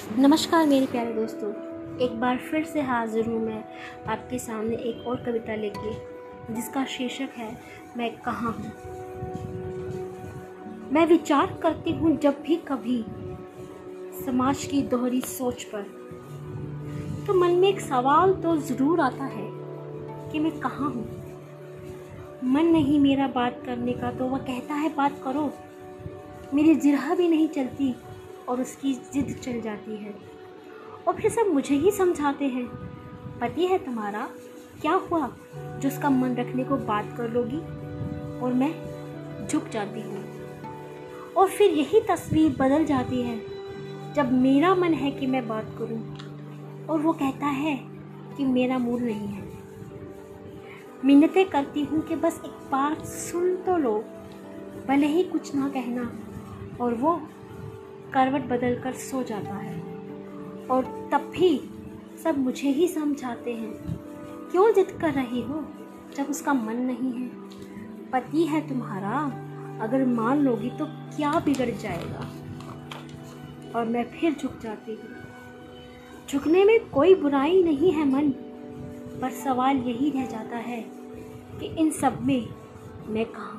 नमस्कार मेरे प्यारे दोस्तों, एक बार फिर से हाजिर हूँ मैं आपके सामने एक और कविता लेके, जिसका शीर्षक है, मैं कहाँ हूँ। मैं विचार करती हूँ जब भी कभी, समाज की दोहरी सोच पर। तो मन में एक सवाल तो ज़रूर आता है कि मैं कहाँ हूँ। मन नहीं मेरा बात करने का तो वह कहता है, बात करो। मेरी जिरह भी नहीं चलती। और उसकी ज़िद चल जाती है। और फिर सब मुझे ही समझाते हैं। पति है तुम्हारा, क्या हुआ जो उसका मन रखने को बात कर लोगी? और मैं झुक जाती हूँ। और फिर यही तस्वीर बदल जाती है, जब मेरा मन है कि मैं बात करूँ। और वो कहता है कि मेरा मूड नहीं है। मिन्नतें करती हूँ कि बस एक बात सुन तो लो, भले ही कुछ ना कहना। और वो करवट बदल कर सो जाता है। और तब भी सब मुझे ही समझाते हैं। क्यों जिद कर रही हो, जब उसका मन नहीं है? पति है तुम्हारा, अगर मान लोगी तो क्या बिगड़ जाएगा? और मैं फिर झुक जाती हूँ। झुकने में कोई बुराई नहीं है मन, पर सवाल यही रह जाता है कि इन सब में मैं कहाँ